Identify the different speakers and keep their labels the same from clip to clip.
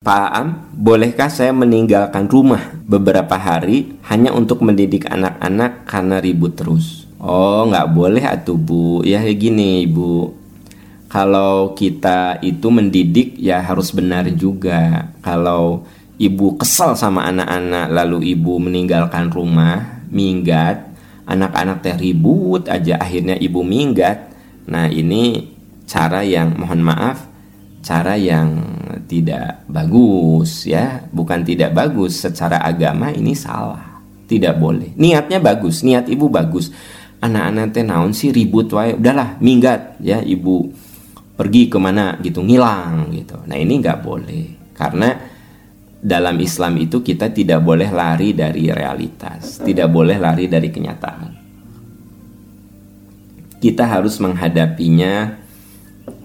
Speaker 1: Pak Am, bolehkah saya meninggalkan rumah beberapa hari hanya untuk mendidik anak-anak karena ribut terus? Oh, nggak boleh atuh bu. Ya gini ibu, kalau kita itu mendidik ya harus benar juga. Kalau ibu kesal sama anak-anak lalu ibu meninggalkan rumah, minggat, anak-anak teh ribut aja akhirnya ibu minggat. Nah ini cara yang mohon maaf, cara yang tidak bagus ya. Bukan tidak bagus secara agama ini salah. Tidak boleh. Niatnya bagus niat ibu bagus. Anak-anak teh naon sih ribut wae. Udahlah minggat ya. Ibu pergi ke mana gitu ngilang gitu. Nah ini nggak boleh. Karena dalam Islam itu kita tidak boleh lari dari realitas. Tidak boleh lari dari kenyataan. Kita harus menghadapinya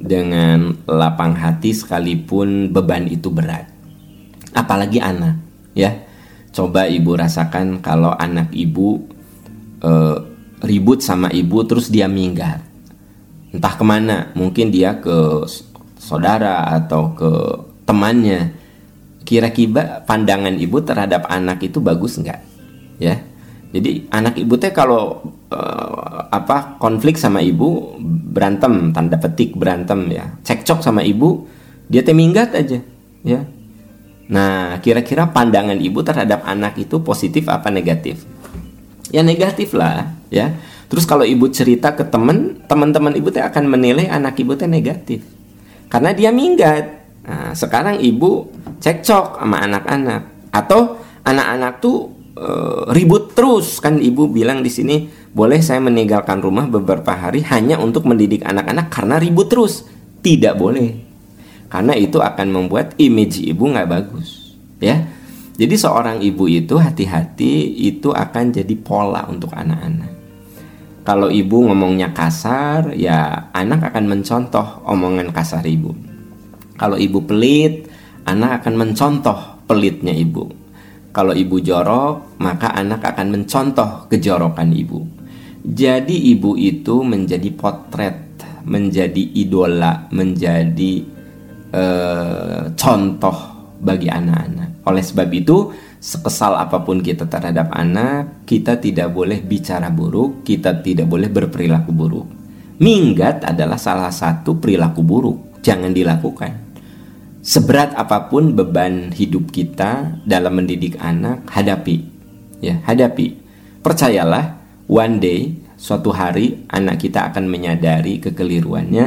Speaker 1: dengan lapang hati sekalipun beban itu berat. Apalagi anak, ya. Coba ibu rasakan kalau anak ibu e, ribut sama ibu terus dia minggat. Entah ke mana, mungkin dia ke saudara atau ke temannya. Kira-kira pandangan ibu terhadap anak itu bagus nggak? Ya, jadi anak ibu teh kalau apa konflik sama ibu berantem tanda petik berantem ya cekcok sama ibu dia teh minggat aja ya. Nah kira-kira pandangan ibu terhadap anak itu positif apa negatif? Ya negatif lah ya. Terus kalau ibu cerita ke teman, teman-teman ibu teh akan menilai anak ibu teh negatif karena dia minggat. Nah, sekarang ibu cekcok sama anak-anak atau anak-anak tuh uh, ribut terus kan ibu bilang di sini boleh saya meninggalkan rumah beberapa hari hanya untuk mendidik anak-anak karena ribut terus? Tidak boleh. Karena itu akan membuat image ibu nggak bagus ya. Jadi seorang ibu itu hati-hati itu akan jadi pola untuk anak-anak. Kalau ibu ngomongnya kasar ya anak akan mencontoh omongan kasar ibu. Kalau ibu pelit anak akan mencontoh pelitnya ibu. Kalau ibu jorok, maka anak akan mencontoh kejorokan ibu. Jadi ibu itu menjadi potret, menjadi idola, menjadi uh, contoh bagi anak-anak. Oleh sebab itu, sekesal apa pun kita terhadap anak, kita tidak boleh bicara buruk, kita tidak boleh berperilaku buruk. Minggat adalah salah satu perilaku buruk, jangan dilakukan. Seberat apa pun beban hidup kita dalam mendidik anak, hadapi. Ya, hadapi. Percayalah, one day, suatu hari anak kita akan menyadari kekeliruannya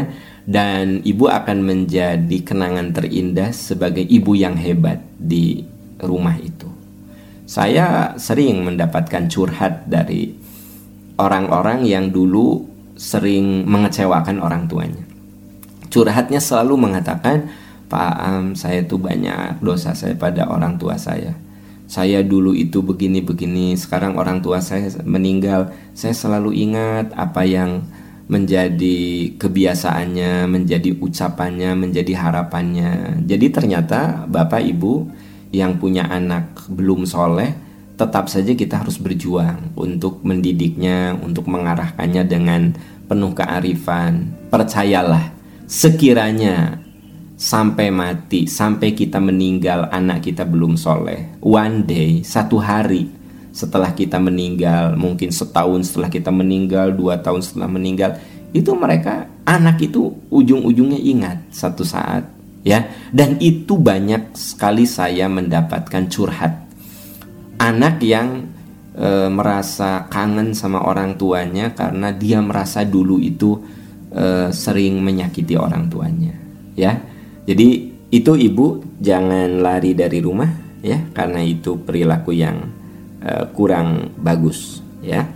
Speaker 1: dan ibu akan menjadi kenangan terindah sebagai ibu yang hebat di rumah itu. Saya sering mendapatkan curhat dari orang-orang yang dulu sering mengecewakan orang tuanya. Curhatnya selalu mengatakan, Pak Am, saya tuh banyak dosa saya pada orang tua saya. Saya dulu itu begini-begini, sekarang orang tua saya meninggal. Saya selalu ingat apa yang menjadi kebiasaannya, menjadi ucapannya, menjadi harapannya. Jadi ternyata Bapak Ibu yang punya anak belum soleh, tetap saja kita harus berjuang untuk mendidiknya, untuk mengarahkannya dengan penuh kearifan. Percayalah, sekiranya sampai mati, sampai kita meninggal, anak kita belum soleh. One day, satu hari setelah kita meninggal, mungkin setahun setelah kita meninggal, dua tahun setelah meninggal, itu mereka anak itu ujung-ujungnya ingat satu saat, ya. Dan itu banyak sekali saya mendapatkan curhat anak yang e, merasa kangen sama orang tuanya karena dia merasa dulu itu e, sering menyakiti orang tuanya, ya jadi itu ibu jangan lari dari rumah ya karena itu perilaku yang uh, kurang bagus ya.